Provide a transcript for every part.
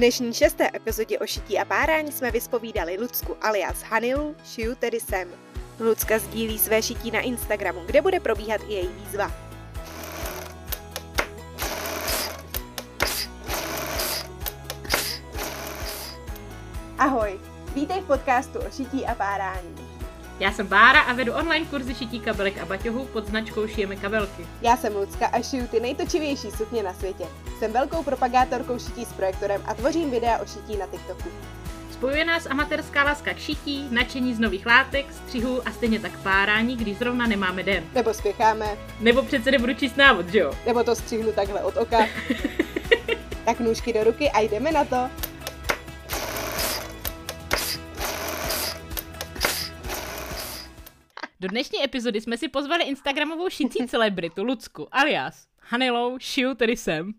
dnešní šesté epizodě o šití a párání jsme vyspovídali Lucku alias Hanilu, šiju tedy sem. Lucka sdílí své šití na Instagramu, kde bude probíhat i její výzva. Ahoj, vítej v podcastu o šití a párání. Já jsem Bára a vedu online kurzy šití kabelek a baťohů pod značkou Šijeme kabelky. Já jsem Lucka a šiju ty nejtočivější sukně na světě. Jsem velkou propagátorkou šití s projektorem a tvořím videa o šití na TikToku. Spojuje nás amatérská láska k šití, nadšení z nových látek, střihů a stejně tak párání, když zrovna nemáme den. Nebo spěcháme. Nebo přece nebudu číst návod, že jo? Nebo to střihnu takhle od oka. tak nůžky do ruky a jdeme na to. Do dnešní epizody jsme si pozvali instagramovou šicí celebritu Lucku, alias Hanilou Šiu, tedy jsem,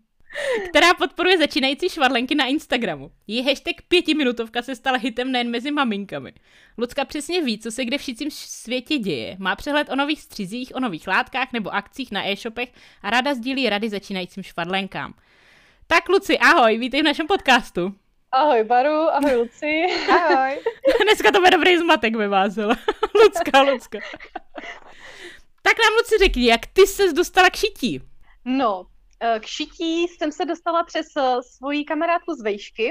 která podporuje začínající švadlenky na Instagramu. Její hashtag pětiminutovka se stala hitem nejen mezi maminkami. Lucka přesně ví, co se kde v šicím světě děje. Má přehled o nových střizích, o nových látkách nebo akcích na e-shopech a ráda sdílí rady začínajícím švadlenkám. Tak Luci, ahoj, vítej v našem podcastu. Ahoj Baru, ahoj Luci. Ahoj. Dneska to bude dobrý zmatek vyvázela. Lucka, Lucka. tak nám Luci řekni, jak ty ses dostala k šití? No, eh, k šití jsem se dostala přes eh, svoji kamarádku z vejšky.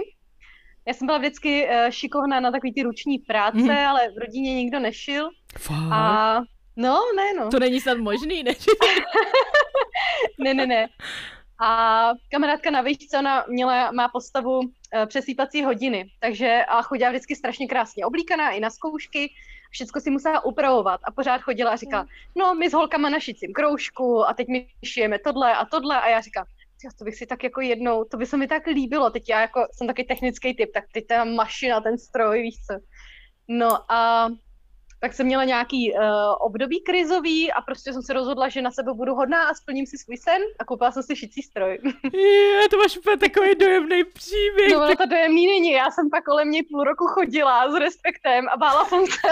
Já jsem byla vždycky eh, šikovná na takový ty ruční práce, mm. ale v rodině nikdo nešil. Fakt? A no, ne no. To není snad možný, ne? ne, ne, ne. A kamarádka na výšce, ona měla, má postavu přesýpací hodiny, takže a chodila vždycky strašně krásně oblíkaná i na zkoušky, všechno si musela upravovat. A pořád chodila a říká, no my s holkama na šicím kroužku a teď my šijeme tohle a tohle. A já říkám, to bych si tak jako jednou, to by se mi tak líbilo, teď já jako jsem taky technický typ, tak teď ta mašina, ten stroj, víš co. No a tak jsem měla nějaký uh, období krizový a prostě jsem se rozhodla, že na sebe budu hodná a splním si svůj sen a koupila jsem si šicí stroj. Je, to máš úplně takový dojemný příběh. No, tak... to dojemný není. Já jsem pak kolem něj půl roku chodila s respektem a bála jsem se.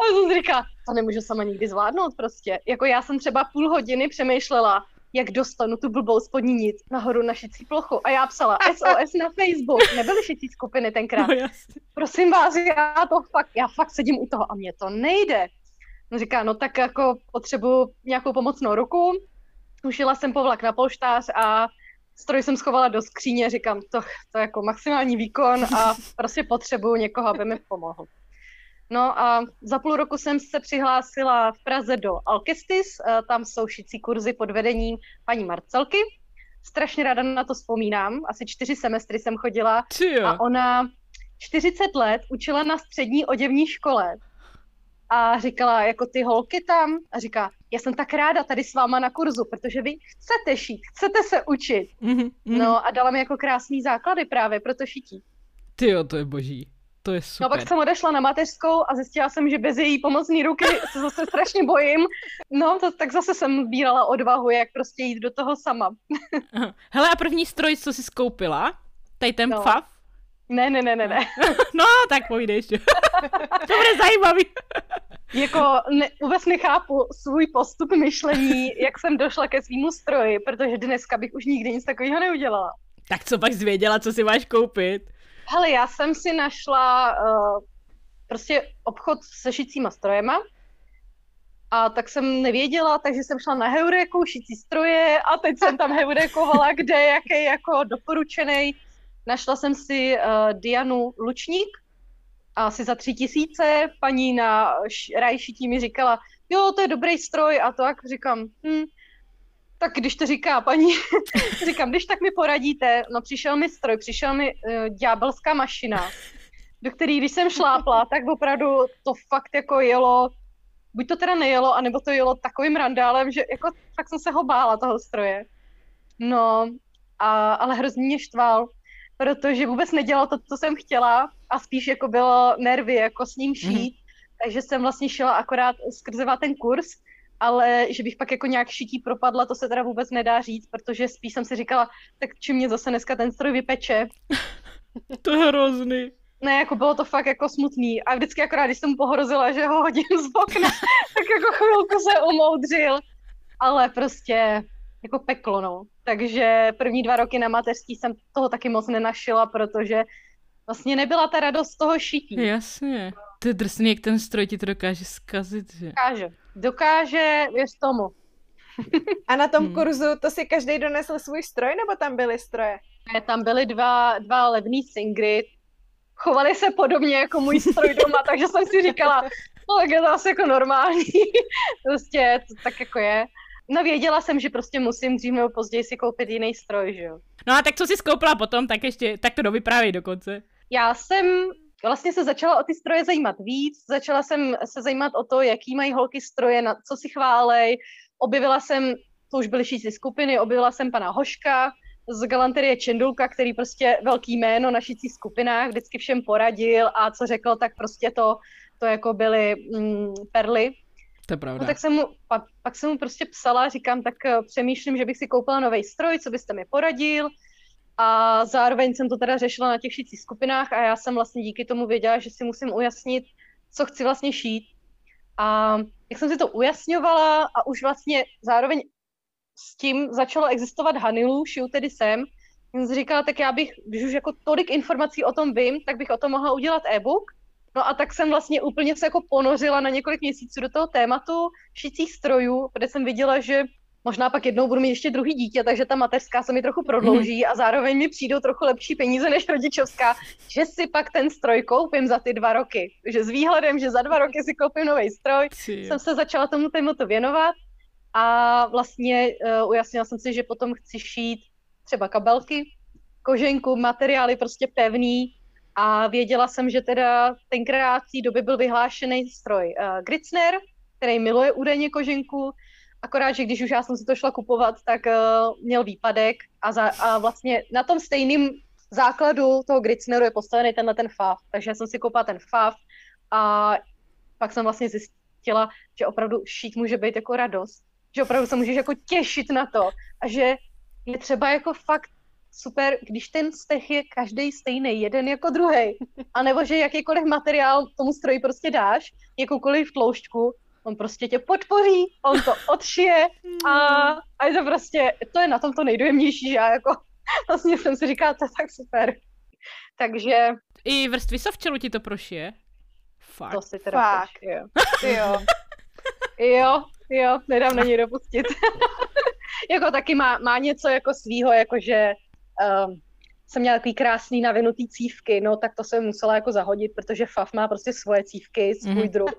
a jsem si říkala, to nemůžu sama nikdy zvládnout prostě. Jako já jsem třeba půl hodiny přemýšlela, jak dostanu tu blbou spodní nic nahoru na šicí plochu. A já psala SOS na Facebook, nebyly šicí skupiny tenkrát. No, Prosím vás, já to fakt, já fakt sedím u toho a mně to nejde. No říká, no tak jako potřebuji nějakou pomocnou ruku. Ušila jsem povlak na polštář a stroj jsem schovala do skříně, říkám, to, to je jako maximální výkon a prostě potřebuju někoho, aby mi pomohl. No a za půl roku jsem se přihlásila v Praze do Alkestis, eh, tam jsou šicí kurzy pod vedením paní Marcelky. Strašně ráda na to vzpomínám, asi čtyři semestry jsem chodila a ona 40 let učila na střední oděvní škole a říkala, jako ty holky tam, a říká, já jsem tak ráda tady s váma na kurzu, protože vy chcete šít, chcete se učit. Mm-hmm. No a dala mi jako krásný základy právě pro to šití. Ty jo, to je boží. To je super. No pak jsem odešla na mateřskou a zjistila jsem, že bez její pomocné ruky se zase strašně bojím. No, to, tak zase jsem sbírala odvahu, jak prostě jít do toho sama. Hele, a první stroj, co jsi skoupila? Tady ten no. fav? Ne, ne, ne, ne, ne. No, tak pojdeš. to bude zajímavý. jako ne, vůbec nechápu svůj postup myšlení, jak jsem došla ke svýmu stroji, protože dneska bych už nikdy nic takového neudělala. Tak co pak zvěděla, co si máš koupit? Hele, já jsem si našla uh, prostě obchod se šicíma strojema a tak jsem nevěděla, takže jsem šla na Heureku, šicí stroje a teď jsem tam Heurekovala, kde, jaký jako doporučený. Našla jsem si uh, Dianu Lučník, asi za tři tisíce, paní na raj šití mi říkala, jo, to je dobrý stroj a to jak říkám, hm, tak když to říká paní, říkám, když tak mi poradíte, no přišel mi stroj, přišel mi uh, ďábelská mašina, do který když jsem šlápla, tak opravdu to fakt jako jelo, buď to teda nejelo, anebo to jelo takovým randálem, že jako fakt jsem se ho bála toho stroje. No, a, ale hrozně mě štval, protože vůbec nedělal to, co jsem chtěla a spíš jako bylo nervy, jako s ním šít, mm-hmm. takže jsem vlastně šla akorát skrze ten kurz, ale že bych pak jako nějak šití propadla, to se teda vůbec nedá říct, protože spíš jsem si říkala, tak čím mě zase dneska ten stroj vypeče. to je hrozný. Ne, jako bylo to fakt jako smutný. A vždycky akorát, když jsem mu pohrozila, že ho hodím z okna, tak jako chvilku se umoudřil. Ale prostě jako peklo, no. Takže první dva roky na mateřský jsem toho taky moc nenašila, protože vlastně nebyla ta radost z toho šití. Jasně. To je drsný, jak ten stroj ti to dokáže zkazit, že? Dokáže. Dokáže, věř tomu. A na tom Hmm. kurzu to si každý donesl svůj stroj, nebo tam byly stroje? Ne, Tam byly dva, dva levný singry, chovali se podobně jako můj stroj doma, takže jsem si říkala, no tak je to asi jako normální, prostě to tak jako je. No věděla jsem, že prostě musím dřív nebo později si koupit jiný stroj, že jo. No a tak co jsi skoupila potom, tak ještě, tak to dovyprávěj dokonce. Já jsem vlastně se začala o ty stroje zajímat víc, začala jsem se zajímat o to, jaký mají holky stroje, na co si chválej. Objevila jsem, to už byly šící skupiny, objevila jsem pana Hoška z galanterie Čendulka, který prostě velký jméno na šící skupinách, vždycky všem poradil a co řekl, tak prostě to, to jako byly mm, perly. To je pravda. No tak jsem mu, pak, pak jsem mu prostě psala, říkám, tak eh, přemýšlím, že bych si koupila nový stroj, co byste mi poradil. A zároveň jsem to teda řešila na těch šicích skupinách a já jsem vlastně díky tomu věděla, že si musím ujasnit, co chci vlastně šít. A jak jsem si to ujasňovala a už vlastně zároveň s tím začalo existovat Hanilu, šiju tedy sem, jsem si říkala, tak já bych, když už jako tolik informací o tom vím, tak bych o tom mohla udělat e-book. No a tak jsem vlastně úplně se jako ponořila na několik měsíců do toho tématu šicích strojů, protože jsem viděla, že možná pak jednou budu mít ještě druhý dítě, takže ta mateřská se mi trochu prodlouží a zároveň mi přijdou trochu lepší peníze než rodičovská, že si pak ten stroj koupím za ty dva roky. Že s výhledem, že za dva roky si koupím nový stroj, jo. jsem se začala tomu tématu věnovat a vlastně uh, ujasnila jsem si, že potom chci šít třeba kabelky, koženku, materiály prostě pevný a věděla jsem, že teda tenkrát v té době byl vyhlášený stroj uh, Gritzner, který miluje údajně koženku, akorát, že když už já jsem si to šla kupovat, tak uh, měl výpadek a, za, a vlastně na tom stejným základu toho Gritzneru je postavený tenhle ten FAV, takže já jsem si koupila ten FAV a pak jsem vlastně zjistila, že opravdu šít může být jako radost, že opravdu se můžeš jako těšit na to a že je třeba jako fakt super, když ten stech je každý stejný, jeden jako druhý, a nebo že jakýkoliv materiál tomu stroji prostě dáš, jakoukoliv tloušťku, on prostě tě podpoří, on to odšije a, a je to prostě, to je na tom to nejdojemnější, že já jako vlastně jsem si říkala, to je tak super. Takže I vrstvy softgelu ti to prošije? Fakt. to si teda Fakt. jo. Ty jo. Jo, jo, nedám na něj dopustit. jako taky má, má něco jako svýho, jakože um, jsem měla takový krásný navinutý cívky, no tak to jsem musela jako zahodit, protože FAF má prostě svoje cívky, svůj Mhm. druh.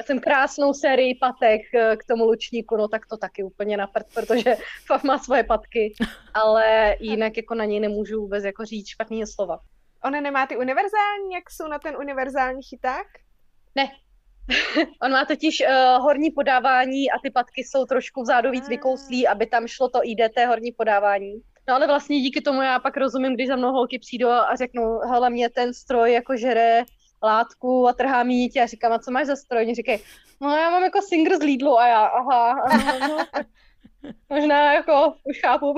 Já jsem krásnou sérii patek eh, k tomu lučníku, no tak to taky úplně na prd, protože FAF má svoje patky, ale jinak jako na něj nemůžu vůbec jako říct špatný slova. Ona nemá ty univerzální, jak jsou na ten univerzální chyták? Ne. On má totiž uh, horní podávání a ty patky jsou trošku vzadu víc Ah. vykouslí, aby tam šlo to IDT horní podávání. No ale vlastně díky tomu já pak rozumím, když za mnou holky přijdou a řeknou, hele, mě ten stroj jako žere látku a trhá mi nitě a říkám, a co máš za stroj? Oni říkají, no já mám jako Singer z Lidlu a já, aha, aha no, tak možná jako už chápu.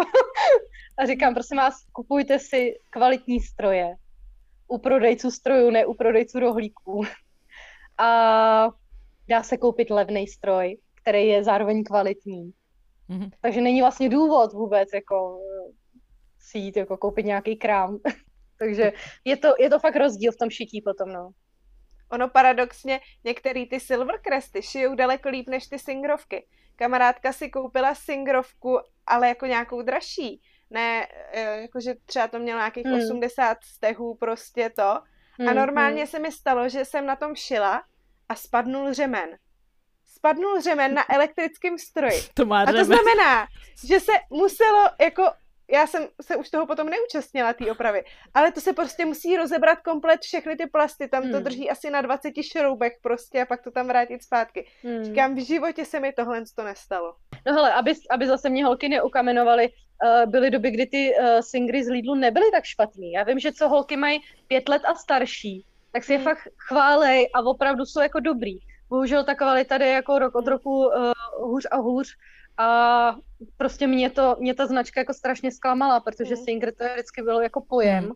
a říkám, prosím vás, kupujte si kvalitní stroje. U prodejců strojů, ne u prodejců rohlíků a dá se koupit levný stroj, který je zároveň kvalitní. Mhm. Takže není vlastně důvod vůbec jako eh, si jít jako koupit nějaký krám. Takže je to, je to fakt rozdíl v tom šití potom, no. Ono paradoxně, některý ty Silvercresty šijou daleko líp než ty singrovky. Kamarádka si koupila singrovku, ale jako nějakou dražší. Ne, eh, jakože třeba to mělo nějakých Hmm. 80 stehů prostě to. A Hmm, normálně se mi stalo, že jsem na tom šila a spadnul řemen. Spadnul řemen na elektrickém stroji. To má A to řemen. znamená, že se muselo jako já jsem se už toho potom neúčastnila, té opravy, ale to se prostě musí rozebrat komplet všechny ty plasty, tam to Hmm. drží asi na 20 šroubech prostě a pak to tam vrátit zpátky. hmm. Říkám, v životě se mi tohle to nestalo. No hele, aby, aby zase mě holky neukamenovaly, uh, byly doby, kdy ty uh, singry z Lidlu nebyly tak špatný. Já vím, že co holky mají pět let a starší, tak si je Hmm. fakt chválej a opravdu jsou jako dobrý. Bohužel ta kvalita jde jako rok od roku uh, hůř a hůř a prostě mě, to, mě ta značka jako strašně zklamala, protože Hmm. Singer to vždycky bylo jako pojem. Hmm.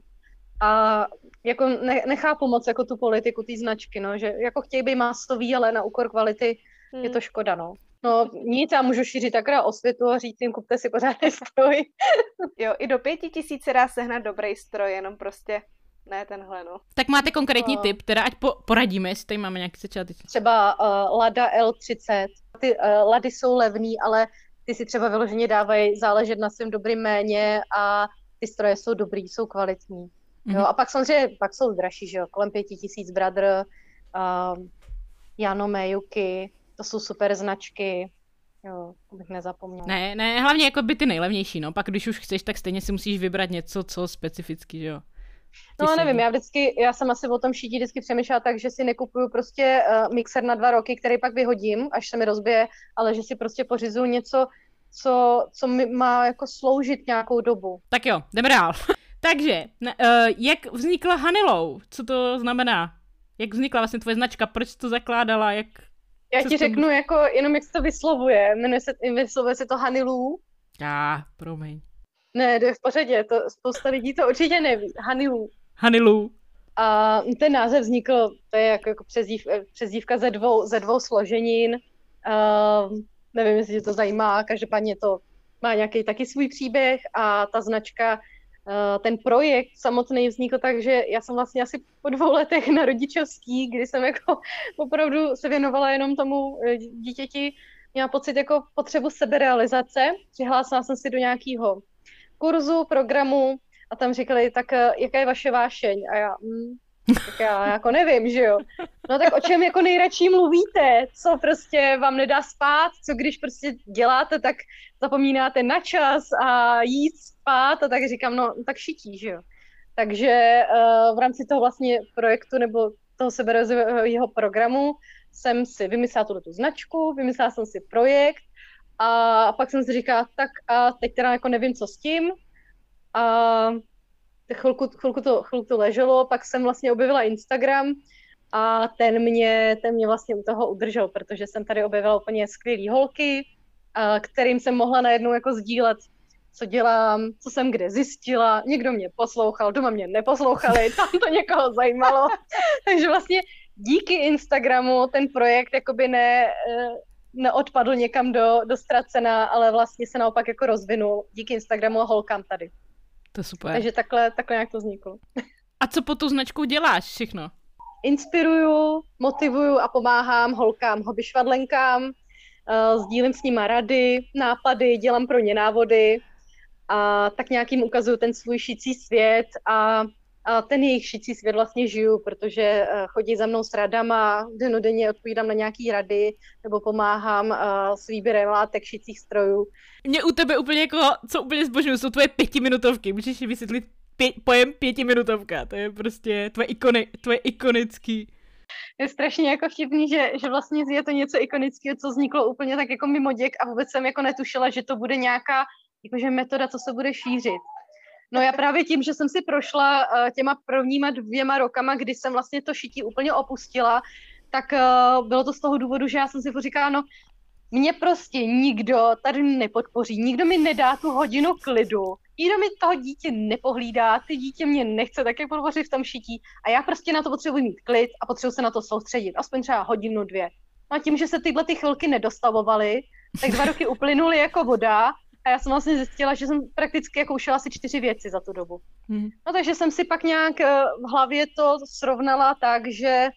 A jako ne, nechápu moc jako tu politiku té značky, no, že jako chtějí být masový, ale na úkor kvality je to škoda, no. No nic, já můžu šířit takhle osvětu a říct jim, kupte si pořádný stroj. Jo, i do pěti tisíc se dá sehnat dobrý stroj, jenom prostě ne tenhle, no. Tak máte konkrétní No. tip, teda ať po, poradíme, jestli tady máme nějaký začáteční. Třeba uh, Lada L30. Ty uh, Lady jsou levný, ale ty si třeba vyloženě dávají záležet na svém dobrým méně a ty stroje jsou dobrý, jsou kvalitní. Mhm. Jo, a pak samozřejmě, pak jsou dražší, že jo, kolem pěti tisíc Brother, um, Jano Mejuki, to jsou super značky, jo, to bych nezapomněla. Ne, ne, hlavně jako by ty nejlevnější, no. Pak když už chceš, tak stejně si musíš vybrat něco, co specificky, že jo. No sedí. nevím, já vždycky, já jsem asi o tom šítí vždycky přemýšlela tak, že si nekupuju prostě uh, mixer na dva roky, který pak vyhodím, až se mi rozbije, ale že si prostě pořizuju něco, co, co mi má jako sloužit nějakou dobu. Tak jo, jdeme dál. Takže, ne, uh, jak vznikla Hanilou? Co to znamená? Jak vznikla vlastně tvoje značka? Proč jsi to zakládala? Jak... Já ti řeknu jako jenom, jak se to vyslovuje. Jmenuje se, vyslovuje se to Hanilu. Já, promiň. Ne, to je v pořadě, to spousta lidí to určitě neví. Hanilu. Hanilu. A ten název vznikl, to je jako, jako přezdív, přezdívka ze dvou, ze dvou složenin. Uh, nevím, jestli to zajímá, každopádně to má nějaký taky svůj příběh a ta značka, uh, ten projekt samotný vznikl tak, že já jsem vlastně asi po dvou letech na rodičovský, kdy jsem jako opravdu se věnovala jenom tomu eh, dítěti, měla pocit jako potřebu seberealizace. Přihlásila jsem si do nějakého kurzu, programu a tam říkali, tak eh, jaká je vaše vášeň? A já, hm, tak já jako nevím, že jo. No tak o čem jako nejradši mluvíte? Co prostě vám nedá spát? Co když prostě děláte, tak zapomínáte na čas a jít spát? A tak říkám, no tak šití, že jo. Takže uh, v rámci toho vlastně projektu nebo toho seberozvojového programu jsem si vymyslela tu značku, vymyslela jsem si projekt a pak jsem si říkala, tak a teď teda jako nevím, co s tím. A chvilku, chvilku, to, chvilku to leželo, pak jsem vlastně objevila Instagram a ten mě, ten mě vlastně u toho udržel, protože jsem tady objevila úplně skvělý holky, a kterým jsem mohla najednou jako sdílet, co dělám, co jsem kde zjistila. Někdo mě poslouchal, doma mě neposlouchali, tam to někoho zajímalo. Takže vlastně díky Instagramu ten projekt jakoby ne, eh, neodpadl někam do, do ztracena, ale vlastně se naopak jako rozvinul díky Instagramu a holkám tady. To je super. Takže takhle, takhle nějak to vzniklo. A co po tu značku děláš všechno? Inspiruju, motivuju a pomáhám holkám, hobby švadlenkám, uh, sdílím s nima rady, nápady, dělám pro ně návody a tak nějak jim ukazuju ten svůj šicí svět a, a ten jejich šicí svět vlastně žiju, protože uh, chodí za mnou s radama, denodenně odpovídám na nějaký rady nebo pomáhám uh, s výběrem látek šicích strojů. Mě u tebe úplně jako, co úplně zbožňuju, jsou tvoje pětiminutovky. Můžeš mi vysvětlit pě- pojem pětiminutovka. To je prostě tvoje, ikony, tvoje ikonický. je strašně jako vtipný, že, že vlastně je to něco ikonického, co vzniklo úplně tak jako mimo děk a vůbec jsem jako netušila, že to bude nějaká jakože metoda, co se bude šířit. No já právě tím, že jsem si prošla uh, těma prvníma dvěma rokama, kdy jsem vlastně to šití úplně opustila, tak uh, bylo to z toho důvodu, že já jsem si říkala, no mě prostě nikdo tady nepodpoří, nikdo mi nedá tu hodinu klidu, nikdo mi toho dítě nepohlídá, ty dítě mě nechce také podpořit v tom šití a já prostě na to potřebuji mít klid a potřebuji se na to soustředit, aspoň třeba hodinu, dvě. No a tím, že se tyhle ty chvilky nedostavovaly, tak dva roky uplynuly jako voda a já jsem vlastně zjistila, že jsem prakticky jako ušila asi čtyři věci za tu dobu. Hm. No takže jsem si pak nějak eh, v hlavě to srovnala tak, že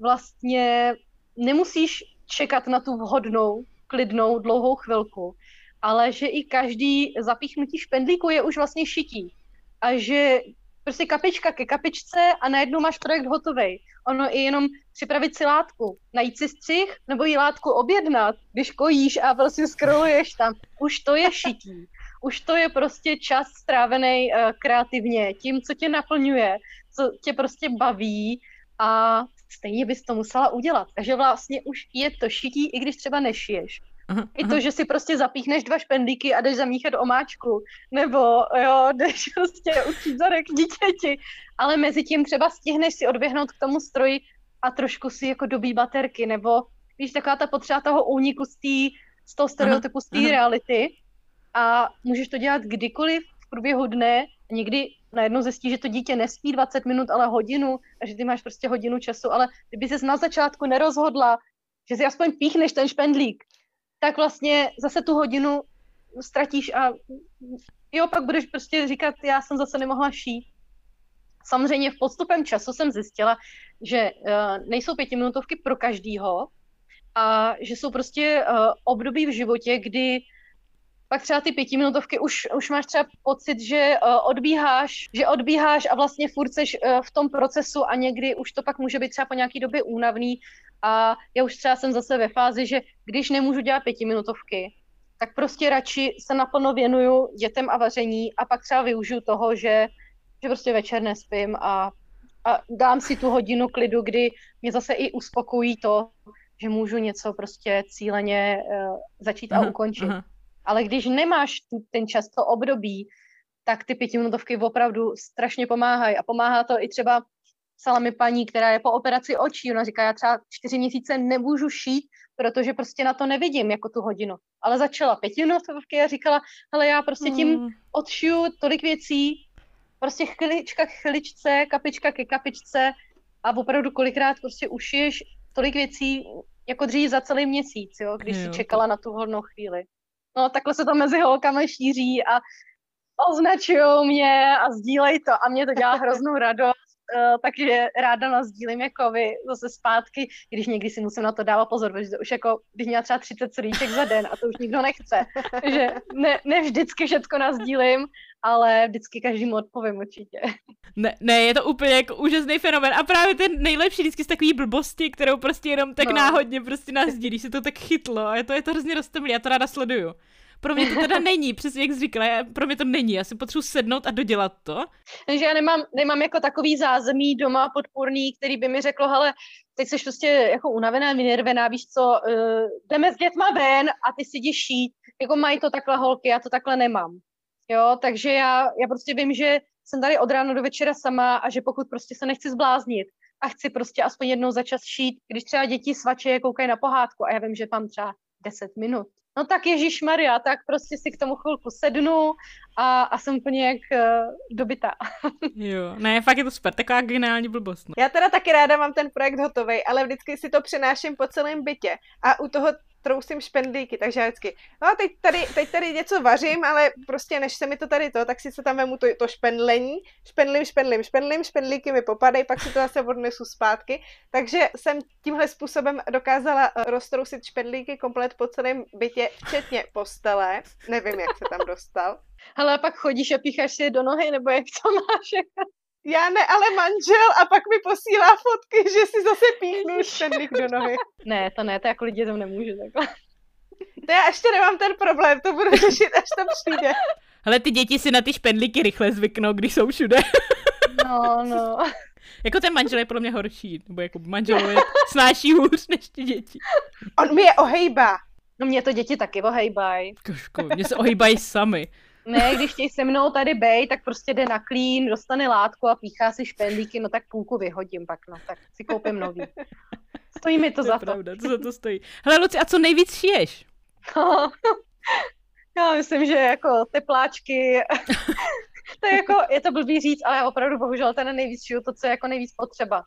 vlastně nemusíš čekat na tu vhodnou, klidnou, dlouhou chvilku, ale že i každý zapíchnutí špendlíku je už vlastně šití. A že prostě kapička ke kapičce a najednou máš projekt hotový. Ono i jenom připravit si látku, najít si střih nebo jí látku objednat, když kojíš a prostě scrolluješ tam. Už to je šití. Už to je prostě čas strávený uh, kreativně, tím, co tě naplňuje, co tě prostě baví a stejně bys to musela udělat. Takže vlastně už je to šití, i když třeba nešiješ. Aha, I to, že si prostě zapíchneš dva špendlíky a jdeš zamíchat omáčku, nebo jo, jdeš prostě učit zadek dítěti, ale mezi tím třeba stihneš si odběhnout k tomu stroji a trošku si jako dobí baterky, nebo víš, taková ta potřeba toho úniku z, tý, z toho stereotypu, z té reality a můžeš to dělat kdykoliv v průběhu dne, někdy najednou zjistí, že to dítě nespí 20 minut, ale hodinu a že ty máš prostě hodinu času, ale kdyby ses na začátku nerozhodla, že si aspoň píchneš ten špendlík, tak vlastně zase tu hodinu ztratíš a jo, pak budeš prostě říkat, já jsem zase nemohla šít. Samozřejmě v postupem času jsem zjistila, že uh, nejsou pětiminutovky pro každýho a že jsou prostě uh, období v životě, kdy pak třeba ty pětiminutovky už, už máš třeba pocit, že uh, odbíháš, že odbíháš a vlastně furt seš v tom procesu a někdy už to pak může být třeba po nějaký době únavný a já už třeba jsem zase ve fázi, že když nemůžu dělat pětiminutovky, tak prostě radši se naplno věnuju dětem a vaření a pak třeba využiju toho, že, že prostě večer nespím a, a dám si tu hodinu klidu, kdy mě zase i uspokojí to, že můžu něco prostě cíleně uh, začít a ukončit. Aha. Ale když nemáš tu, ten čas, to období, tak ty pětiminutovky opravdu strašně pomáhají. A pomáhá to i třeba psala mi paní, která je po operaci očí, ona říká, já třeba čtyři měsíce nemůžu šít, protože prostě na to nevidím jako tu hodinu. Ale začala pětiminutovky a říkala, hele, já prostě tím hmm. odšiju tolik věcí, prostě chvilička k chviličce, kapička ke kapičce a opravdu kolikrát prostě ušiješ tolik věcí jako dřív za celý měsíc, jo, když jo. si čekala na tu hodnou chvíli. No, takhle se to mezi holkami šíří a označují mě a sdílej to a mě to dělá hroznou radost Uh, takže ráda nás dílím jako vy zase zpátky, když někdy si musím na to dávat pozor, protože to už jako, když měla třeba 30 srdíček za den a to už nikdo nechce. Takže ne, ne vždycky všetko nás dílím, ale vždycky každému odpovím určitě. Ne, ne, je to úplně jako úžasný fenomen a právě ten nejlepší vždycky z takový blbosti, kterou prostě jenom tak no. náhodně prostě nás dílí, se to tak chytlo a je to, je to hrozně roztomilý, já to ráda sleduju. Pro mě to teda není, přesně jak jsi říkala, pro mě to není, já si potřebuji sednout a dodělat to. Takže já nemám, nemám jako takový zázemí doma podpůrný, který by mi řekl, hele, teď jsi prostě jako unavená, vynirvená, víš co, uh, jdeme s dětma ven a ty si jdeš šít. Jako mají to takhle holky, já to takhle nemám. Jo, takže já, já prostě vím, že jsem tady od rána do večera sama a že pokud prostě se nechci zbláznit a chci prostě aspoň jednou za čas šít, když třeba děti svače koukají na pohádku a já vím, že tam třeba 10 minut, no tak Ježíš Maria, tak prostě si k tomu chvilku sednu a, a jsem úplně jak uh, dobytá. jo, ne, fakt je to super, taková geniální blbost. No. Já teda taky ráda mám ten projekt hotový, ale vždycky si to přenáším po celém bytě a u toho trousím špendlíky, takže já vždycky, no teď tady, teď tady něco vařím, ale prostě než se mi to tady to, tak si se tam vemu to, to špendlení, špendlím, špendlím, špendlím, špendlíky mi popadají, pak si to zase odnesu zpátky, takže jsem tímhle způsobem dokázala eh, roztrousit špendlíky komplet po celém bytě, včetně postele, nevím, jak se tam dostal. Ale pak chodíš a pícháš si je do nohy, nebo jak to máš? Já ne, ale manžel a pak mi posílá fotky, že si zase píchnu špendlík do nohy. Ne, to ne, to jako lidi to nemůžu takhle. To já ještě nemám ten problém, to budu řešit, až to přijde. Ale ty děti si na ty špendlíky rychle zvyknou, když jsou všude. No, no. Jako ten manžel je pro mě horší, nebo jako manžel je snáší hůř než ty děti. On mi je ohejbá. No mě to děti taky ohejbají. Kožko, mě se ohejbají sami. Ne, když chtějí se mnou tady bej, tak prostě jde na klín, dostane látku a píchá si špendlíky, no tak půlku vyhodím pak, no tak si koupím nový. Stojí mi to, to za pravda, to. to za to stojí. Hele, Luci, a co nejvíc šiješ? No, já myslím, že jako tepláčky, to je jako, je to blbý říct, ale já opravdu bohužel ten nejvíc šiju to, co je jako nejvíc potřeba.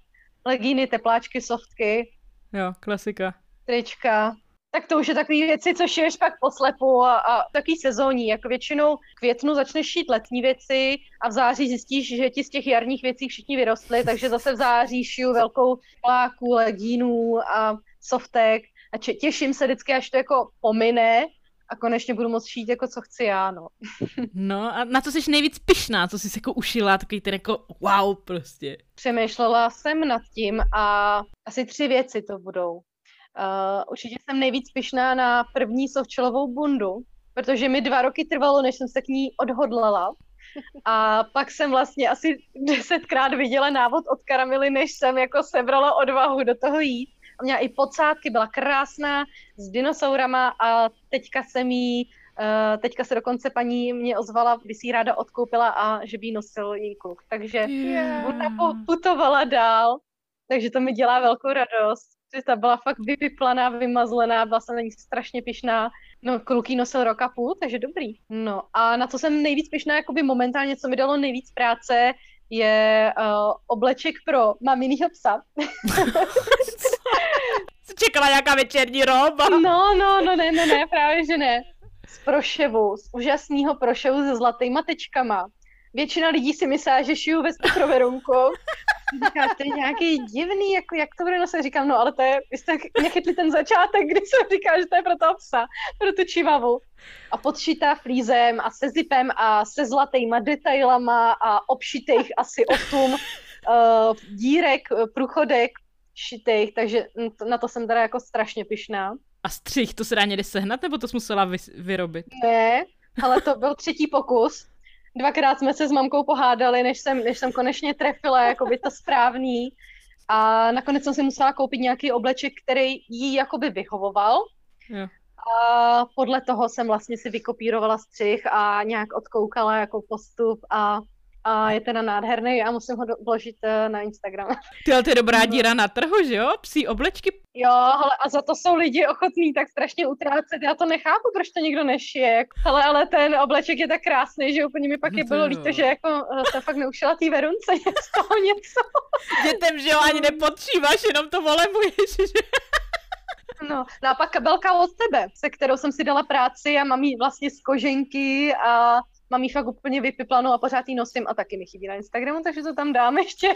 Legíny, tepláčky, softky. Jo, klasika. Trička, tak to už je takový věci, co šiješ pak poslepu a, a takový sezónní, jako většinou květnu začneš šít letní věci a v září zjistíš, že ti z těch jarních věcí všichni vyrostly, takže zase v září šiju velkou pláku, legínů a softek a če- těším se vždycky, až to jako pomine a konečně budu moct šít jako co chci já, no. No a na co jsi nejvíc pyšná, co jsi jako ušila, takový ten jako wow prostě. Přemýšlela jsem nad tím a asi tři věci to budou. Uh, určitě jsem nejvíc pyšná na první sovčelovou bundu, protože mi dva roky trvalo, než jsem se k ní odhodlala. A pak jsem vlastně asi desetkrát viděla návod od karamely, než jsem jako sebrala odvahu do toho jít. A měla i podsádky, byla krásná, s dinosaurama a teďka jsem jí, uh, teďka se dokonce paní mě ozvala, by si ji ráda odkoupila a že by jí nosil její kluk. Takže yeah. ona putovala dál, takže to mi dělá velkou radost ta byla fakt vypiplaná, vymazlená, byla jsem na ní strašně pišná. No, kluký nosil rok a půl, takže dobrý. No a na co jsem nejvíc pišná, jakoby momentálně, co mi dalo nejvíc práce, je uh, obleček pro maminýho psa. Čekala nějaká večerní roba. No, no, no, ne, ne, ne, právě že ne. Z proševu, z úžasného proševu se zlatýma tečkama. Většina lidí si myslí, že šiju ve pro Verunku. Říká, to je nějaký divný, jako jak to bude nosit. Říkám, no ale to je, vy jste nechytli ten začátek, kdy jsem říkal, že to je pro toho psa, pro tu čivavu. A podšitá flízem a se zipem a se zlatýma detailama a obšitých asi osm uh, dírek, průchodek šitých, takže na to jsem teda jako strašně pyšná. A střih, to se dá někde sehnat, nebo to jsi musela vy- vyrobit? Ne, ale to byl třetí pokus. Dvakrát jsme se s mamkou pohádali, než jsem, než jsem konečně trefila jakoby to správný. A nakonec jsem si musela koupit nějaký obleček, který jí jakoby vyhovoval. Jo. A podle toho jsem vlastně si vykopírovala střih a nějak odkoukala jako postup a a je teda nádherný a musím ho vložit uh, na Instagram. Ty, ale to je dobrá díra na trhu, že jo? Psí oblečky. Jo, ale a za to jsou lidi ochotní tak strašně utrácet. Já to nechápu, proč to nikdo nešije. Ale, ale ten obleček je tak krásný, že úplně mi pak no je bylo líto, že jako uh, to fakt neušila té verunce z toho něco. Dětem, že jo, ani nepodšíváš, jenom to volemuješ, že? No, no a pak kabelka od tebe, se kterou jsem si dala práci a mám jí vlastně z koženky a mám jí fakt úplně vypiplanou a pořád jí nosím a taky mi chybí na Instagramu, takže to tam dám ještě.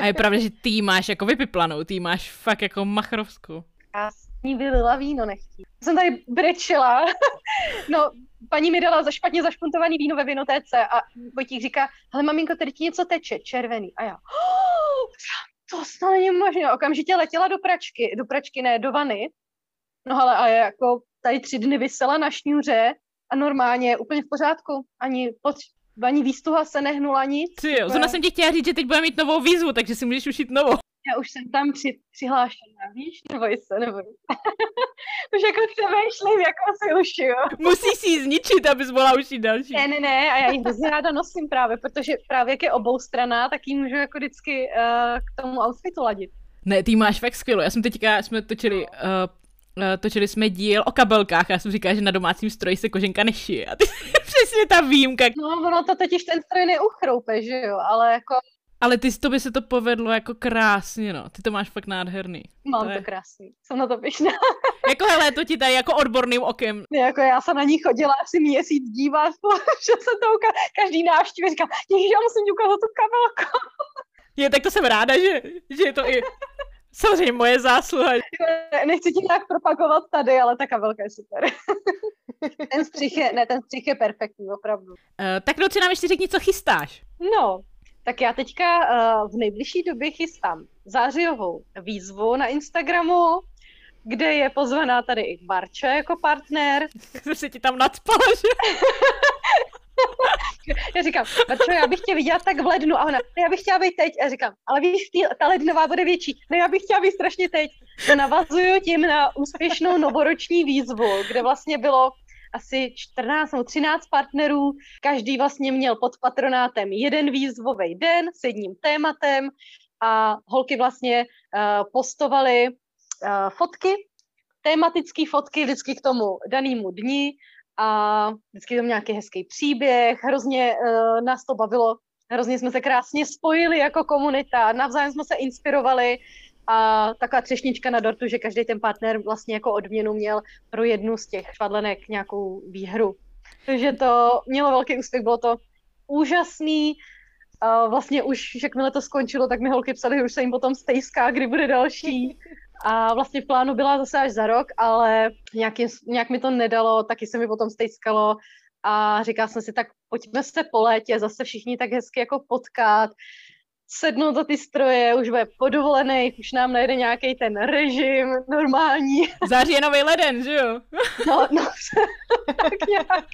A je pravda, že ty máš jako vypiplanou, ty máš fakt jako machrovskou. Já s ní vylila víno nechtí. Jsem tady brečela. no, paní mi dala za špatně zašpuntovaný víno ve vinotéce a Vojtík říká, hele maminko, tady ti něco teče, červený. A já, oh, to snad není možné. Okamžitě letěla do pračky, do pračky ne, do vany. No ale a jako tady tři dny vysela na šňůře a normálně úplně v pořádku. Ani, pod, ani výstuha se nehnula nic. Ty jo, zrovna jsem ti chtěla říct, že teď budeme mít novou výzvu, takže si můžeš ušít novou. Já už jsem tam při, přihlášená, víš, neboj se, neboj. už jako přemýšlím, jako si ušiju. Musíš si ji zničit, abys mohla ušít další. Ne, ne, ne, a já ji hrozně ráda nosím právě, protože právě jak je obou strana, tak ji můžu jako vždycky uh, k tomu outfitu ladit. Ne, ty máš fakt skvělou. Já jsem teďka, jsme točili uh, točili jsme díl o kabelkách a já jsem říkala, že na domácím stroji se koženka nešije. A ty přesně ta výjimka. No, ono to totiž ten stroj neuchroupe, že jo, ale jako... Ale ty to by se to povedlo jako krásně, no. Ty to máš fakt nádherný. Mám to, je... to krásný. Jsem na to pišná. jako hele, to ti tady jako odborným okem. Jako já jsem na ní chodila asi měsíc dívat, že se to uka... každý návštěvě říkám, ježiš, já musím ti ukázat tu kabelku. je, tak to jsem ráda, že, že je to i Samozřejmě moje zásluha. Nechci ti nějak propagovat tady, ale ta kabelka je super. ten střih je, ne, ten střih je perfektní, opravdu. Uh, tak Luci, nám ještě řekni, co chystáš. No, tak já teďka uh, v nejbližší době chystám zářijovou výzvu na Instagramu, kde je pozvaná tady i Barča jako partner. Jsem se ti tam nadspala, že? já říkám, Barčo, já bych tě viděla tak v lednu. A ona, no, já bych chtěla být teď. A já říkám, ale víš, ta lednová bude větší. No já bych chtěla být strašně teď. To navazuju tím na úspěšnou novoroční výzvu, kde vlastně bylo asi 14 nebo 13 partnerů. Každý vlastně měl pod patronátem jeden výzvový den s jedním tématem a holky vlastně uh, postovaly uh, fotky, tematické fotky vždycky k tomu danému dni a vždycky tam nějaký hezký příběh, hrozně uh, nás to bavilo, hrozně jsme se krásně spojili jako komunita, navzájem jsme se inspirovali a taková třešnička na dortu, že každý ten partner vlastně jako odměnu měl pro jednu z těch švadlenek nějakou výhru. Takže to mělo velký úspěch, bylo to úžasný, a vlastně už, jakmile to skončilo, tak mi holky psali, že už se jim potom stejská, kdy bude další. A vlastně v plánu byla zase až za rok, ale nějak, nějak mi to nedalo, taky se mi potom stejskalo a říkala jsem si, tak pojďme se po létě zase všichni tak hezky jako potkat, sednout do ty stroje, už bude podovolený, už nám najde nějaký ten režim normální. Září je nový leden, že jo? No, no, tak nějak.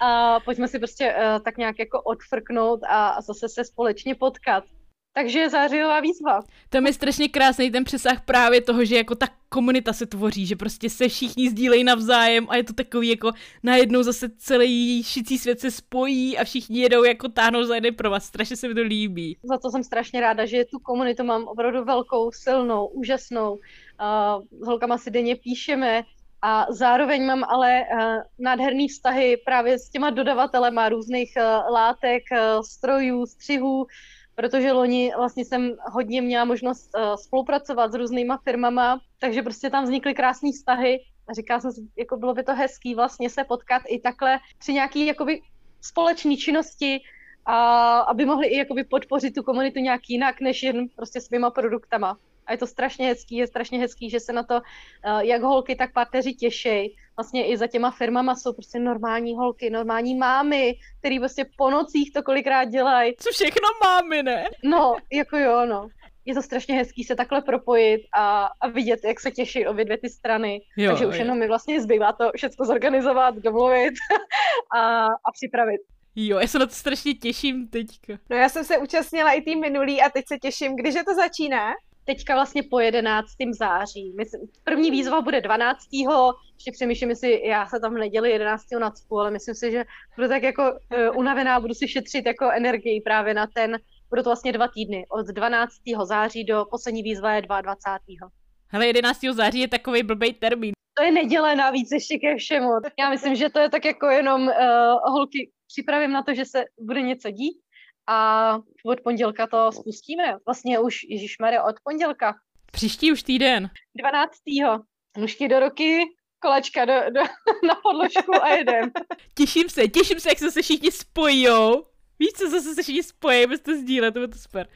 A pojďme si prostě uh, tak nějak jako odfrknout a, a zase se společně potkat. Takže zářijová výzva. To je strašně krásný ten přesah právě toho, že jako ta komunita se tvoří, že prostě se všichni sdílejí navzájem a je to takový jako najednou zase celý šicí svět se spojí a všichni jedou jako táhnou za jeden pro vás. Strašně se mi to líbí. Za to jsem strašně ráda, že tu komunitu mám opravdu velkou, silnou, úžasnou. Uh, s holkama si denně píšeme, a zároveň mám ale uh, nádherný vztahy právě s těma dodavatelema různých uh, látek, uh, strojů, střihů, protože loni vlastně jsem hodně měla možnost uh, spolupracovat s různýma firmama, takže prostě tam vznikly krásné vztahy a říkala jsem si, jako bylo by to hezký vlastně se potkat i takhle při nějaký jakoby společné činnosti, a aby mohli i jakoby podpořit tu komunitu nějak jinak, než jen prostě svýma produktama. A je to strašně hezký, je strašně hezký, že se na to uh, jak holky, tak partneři těší. Vlastně i za těma firmama jsou prostě normální holky, normální mámy, který prostě po nocích to kolikrát dělají. Co všechno mámy, ne? No, jako jo, no. Je to strašně hezký se takhle propojit a, a vidět, jak se těší obě dvě ty strany. Jo, Takže už jo. jenom mi vlastně zbývá to všechno zorganizovat, domluvit a, a připravit. Jo, já se na to strašně těším teďka. No já jsem se účastnila i tým minulý a teď se těším, když je to začíná? Teďka vlastně po 11. září. Myslím, první výzva bude 12. Ještě přemýšlím, jestli já se tam v neděli 11. nacpu, ale myslím si, že budu tak jako uh, unavená, budu si šetřit jako energii právě na ten, budou to vlastně dva týdny. Od 12. září do poslední výzva je 22. Hele, 11. září je takový blbý termín. To je neděle navíc ještě ke všemu. Já myslím, že to je tak jako jenom uh, holky připravím na to, že se bude něco dít a od pondělka to spustíme. Vlastně už, Ježíš od pondělka. Příští už týden. 12. Nůžky do roky, kolečka do, do, na podložku a jedem. těším se, těším se, jak se se všichni spojou. Víš, co zase se všichni spojí, abyste sdílet, to je to super.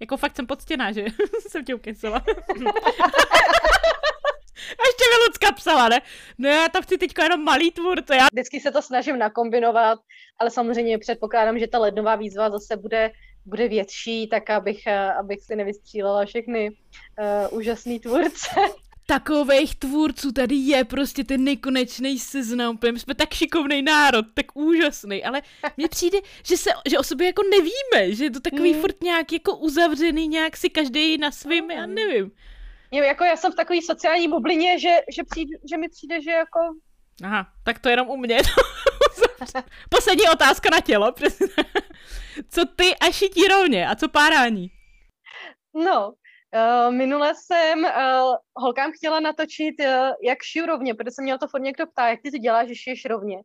Jako fakt jsem poctěná, že jsem tě ukecela. A ještě mi Lucka psala, ne? No já tam chci teďka jenom malý tvůrce. Já... Vždycky se to snažím nakombinovat, ale samozřejmě předpokládám, že ta lednová výzva zase bude, bude větší, tak abych, abych si nevystřílela všechny uh, úžasný tvůrce. Takových tvůrců tady je prostě ten nekonečný seznam. My jsme tak šikovný národ, tak úžasný, ale mně přijde, že, se, že o sobě jako nevíme, že je to takový hmm. furt nějak jako uzavřený, nějak si každý na svým, já nevím. Jo, jako já jsem v takové sociální bublině, že, že, přijde, že mi přijde, že jako... Aha, tak to jenom u mě. Poslední otázka na tělo. Přesně. co ty a šití rovně a co párání? No, uh, minule jsem uh, holkám chtěla natočit, uh, jak šiju rovně, protože jsem měla to furt někdo ptá, jak ty to děláš, že šiješ rovně.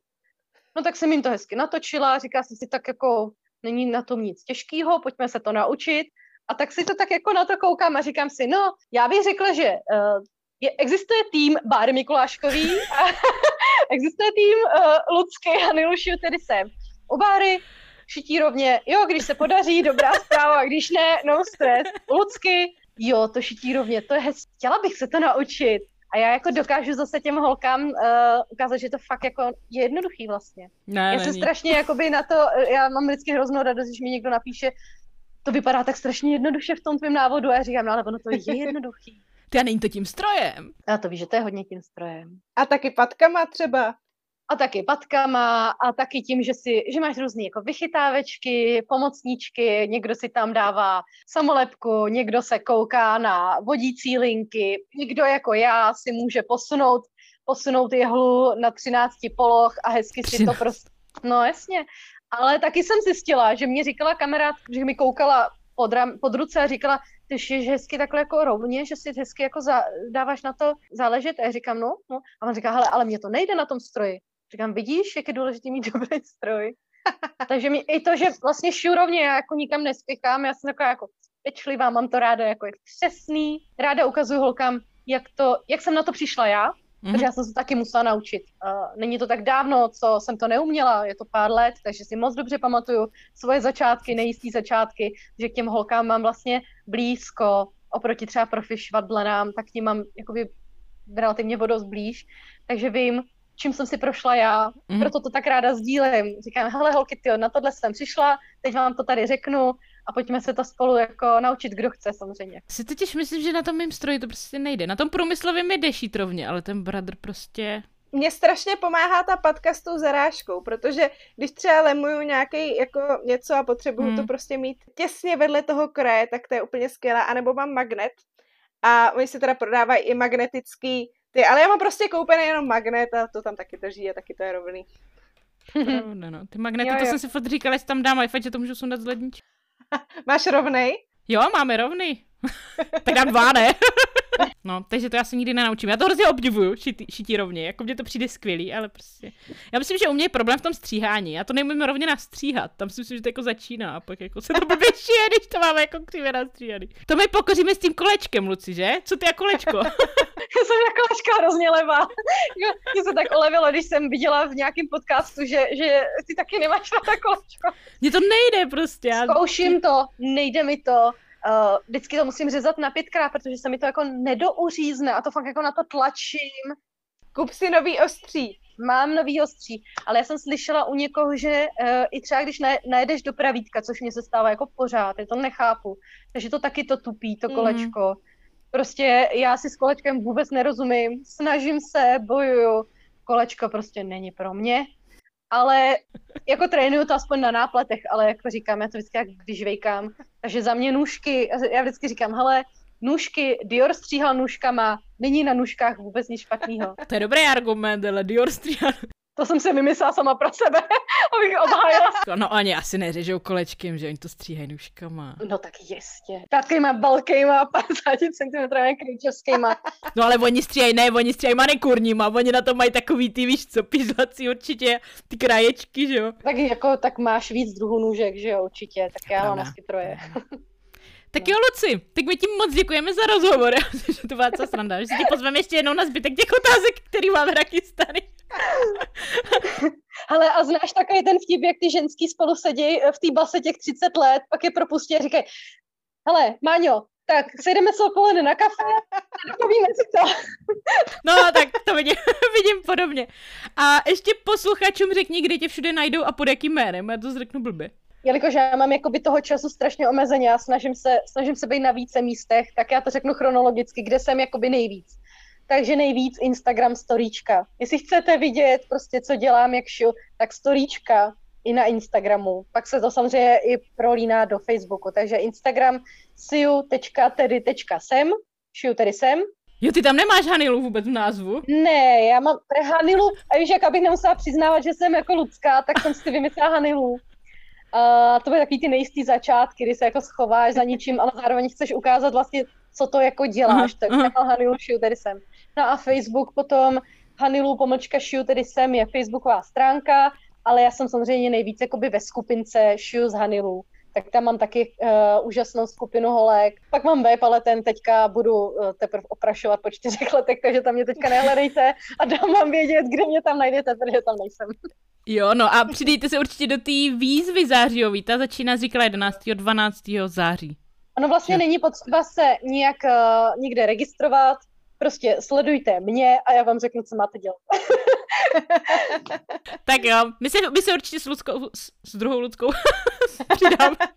No tak jsem jim to hezky natočila, říká jsem si tak jako, není na tom nic těžkého, pojďme se to naučit. A tak si to tak jako na to koukám a říkám si, no, já bych řekla, že uh, je, existuje tým Báry Mikuláškový a existuje tým uh, Lucky a Nilušiu, tedy jsem. U Báry šití rovně, jo, když se podaří, dobrá zpráva, když ne, no stres. Lucky, jo, to šití rovně, to je hezké. Chtěla bych se to naučit. A já jako dokážu zase těm holkám uh, ukázat, že to fakt jako je jednoduchý vlastně. Ne, já jsem strašně jakoby na to, já mám vždycky hroznou radost, když mi někdo napíše, to vypadá tak strašně jednoduše v tom tvém návodu a já říkám, no ale ono to je jednoduchý. Ty a není to tím strojem. Já to víš, že to je hodně tím strojem. A taky patkama třeba. A taky patkama a taky tím, že, si, že máš různé jako vychytávečky, pomocníčky, někdo si tam dává samolepku, někdo se kouká na vodící linky, někdo jako já si může posunout, posunout jehlu na 13 poloh a hezky si to prostě... No jasně. Ale taky jsem zjistila, že mě říkala kamarád, že mi koukala pod, ram, pod ruce a říkala, ty šiješ hezky takhle jako rovně, že si hezky jako za, dáváš na to záležet. A já říkám, no, no. A on říká, hele, ale mě to nejde na tom stroji. Říkám, vidíš, jak je důležité mít dobrý stroj. Takže mi i to, že vlastně šiju rovně, já jako nikam nespěchám, já jsem taková jako pečlivá, mám to ráda jako přesný, ráda ukazuju holkám, jak, to, jak jsem na to přišla já, Mm-hmm. Takže já jsem se taky musela naučit. Uh, není to tak dávno, co jsem to neuměla, je to pár let, takže si moc dobře pamatuju svoje začátky, nejistý začátky, že k těm holkám mám vlastně blízko, oproti třeba profi švadlenám, tak tím mám jakoby relativně vodost blíž, takže vím, čím jsem si prošla já, mm-hmm. proto to tak ráda sdílím. Říkám, hele holky, tyjo, na tohle jsem přišla, teď vám to tady řeknu, a pojďme se to spolu jako naučit, kdo chce samozřejmě. Si totiž myslím, že na tom mým stroji to prostě nejde. Na tom průmyslovém je dešít rovně, ale ten brother prostě... Mně strašně pomáhá ta patka s tou zarážkou, protože když třeba lemuju nějaký jako něco a potřebuju hmm. to prostě mít těsně vedle toho kraje, tak to je úplně skvělé. A nebo mám magnet a oni se teda prodávají i magnetický ty, ale já mám prostě koupený jenom magnet a to tam taky drží a taky to je rovný. Pravda, no. Ty magnety, jo, jo. to jsem si fakt říkala, jestli tam dám iPad, že to můžu sundat z ledničky. Máš rovnej? Jo, máme rovný. tak dám dva, ne? No, takže to já se nikdy nenaučím. Já to hrozně obdivuju, šití, šití rovně. Jako mně to přijde skvělý, ale prostě. Já myslím, že u mě je problém v tom stříhání. Já to neumím rovně nastříhat. Tam si myslím, že to jako začíná a pak jako se to blbě šije, když to máme jako křivě nastříhaný. To my pokoříme s tím kolečkem, Luci, že? Co ty a kolečko? Já jsem jako kolečka hrozně levá. Jo, Mě se tak olevilo, když jsem viděla v nějakém podcastu, že, že ty taky nemáš na to kolečko. Mně to nejde prostě. Já... Zkouším to, nejde mi to. Uh, vždycky to musím řezat na pětkrát, protože se mi to jako nedouřízne a to fakt jako na to tlačím. Kup si nový ostří. Mám nový ostří, ale já jsem slyšela u někoho, že uh, i třeba když ne, najedeš do pravítka, což mě se stává jako pořád, já to nechápu, takže to taky to tupí, to Mhm. kolečko. Prostě já si s kolečkem vůbec nerozumím, snažím se, bojuju, kolečko prostě není pro mě, ale jako trénuju to aspoň na nápletech, ale jako říkám, já to vždycky jak když vejkám, takže za mě nůžky, já vždycky říkám, hele, nůžky, Dior stříhal nůžkama, není na nůžkách vůbec nic špatného. To je dobrý argument, ale Dior stříhá. To jsem si vymyslela sama pro sebe, abych obhájila. No oni asi neřežou kolečkem, že oni to stříhají nůžkama. No tak jistě. Takýma velkýma 50 cm kryčovskýma. No ale oni stříhají, ne, oni stříhají manikurníma, oni na to mají takový ty, víš co, pížlací určitě, ty kraječky, že jo. Tak jako, tak máš víc druhů nůžek, že jo, určitě. Tak já mám asi troje. Tak jo, Luci, tak my ti moc děkujeme za rozhovor, já myslím, že to byla co sranda, že si ti pozveme ještě jednou na zbytek těch otázek, který máme nachystaný. Ale a znáš takový ten vtip, jak ty ženský spolu sedí v té base těch 30 let, pak je propustí a říkají, hele, Máňo, tak sejdeme se odpoledne na kafe a povíme si to. No, tak to vidím, vidím podobně. A ještě posluchačům řekni, kde tě všude najdou a pod jakým jménem, já to řeknu blbě. Jelikož já mám jakoby toho času strašně omezeně a snažím se, snažím se být na více místech, tak já to řeknu chronologicky, kde jsem jakoby nejvíc. Takže nejvíc Instagram storíčka. Jestli chcete vidět prostě, co dělám, jak šiju, tak storíčka i na Instagramu. Pak se to samozřejmě i prolíná do Facebooku. Takže Instagram siu.tedy.sem, šiju tedy sem. Jo, ty tam nemáš Hanilu vůbec v názvu? Ne, já mám Hanilu, a víš, jak abych nemusela přiznávat, že jsem jako lidská, tak jsem si vymyslela Hanilu. A to byly takový ty nejistý začátky, kdy se jako schováš za ničím, ale zároveň chceš ukázat vlastně, co to jako děláš. Tak mal Hanilu šiju, tedy jsem. No a Facebook potom, Hanilu pomlčka šiju, tedy jsem, je facebooková stránka, ale já jsem samozřejmě nejvíc jakoby ve skupince šiju z Hanilu. Tak tam mám taky uh, úžasnou skupinu holek. Pak mám web, ale ten teďka budu uh, teprve oprašovat po čtyřech letech, takže tam mě teďka nehledejte a dám vám vědět, kde mě tam najdete, protože tam nejsem. Jo, no a přidejte se určitě do té výzvy zářijový, ta začíná říkala 11. 12. září. Ono vlastně Jo. není potřeba se nijak uh, nikde registrovat, prostě sledujte mě a já vám řeknu, co máte dělat. Tak jo, my se, my se určitě s, Luckou, s, s druhou Luckou přidáme.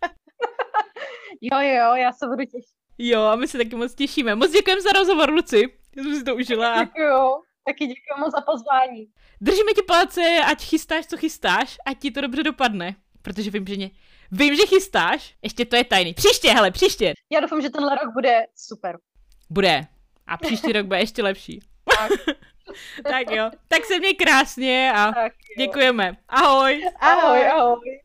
Jo, jo, já se budu těšit. Jo, a my se taky moc těšíme. Moc děkujeme za rozhovor, Luci. Já jsem si to užila. Děkuju. Taky děkuji moc za pozvání. Držíme ti palce, ať chystáš, co chystáš, ať ti to dobře dopadne. Protože vím, že, ně... vím, že chystáš. Ještě to je tajný. Příště, hele, příště. Já doufám, že tenhle rok bude super. Bude. A příští rok bude ještě lepší. Tak. tak jo. Tak se měj krásně a Tak, děkujeme. Ahoj. Ahoj, ahoj.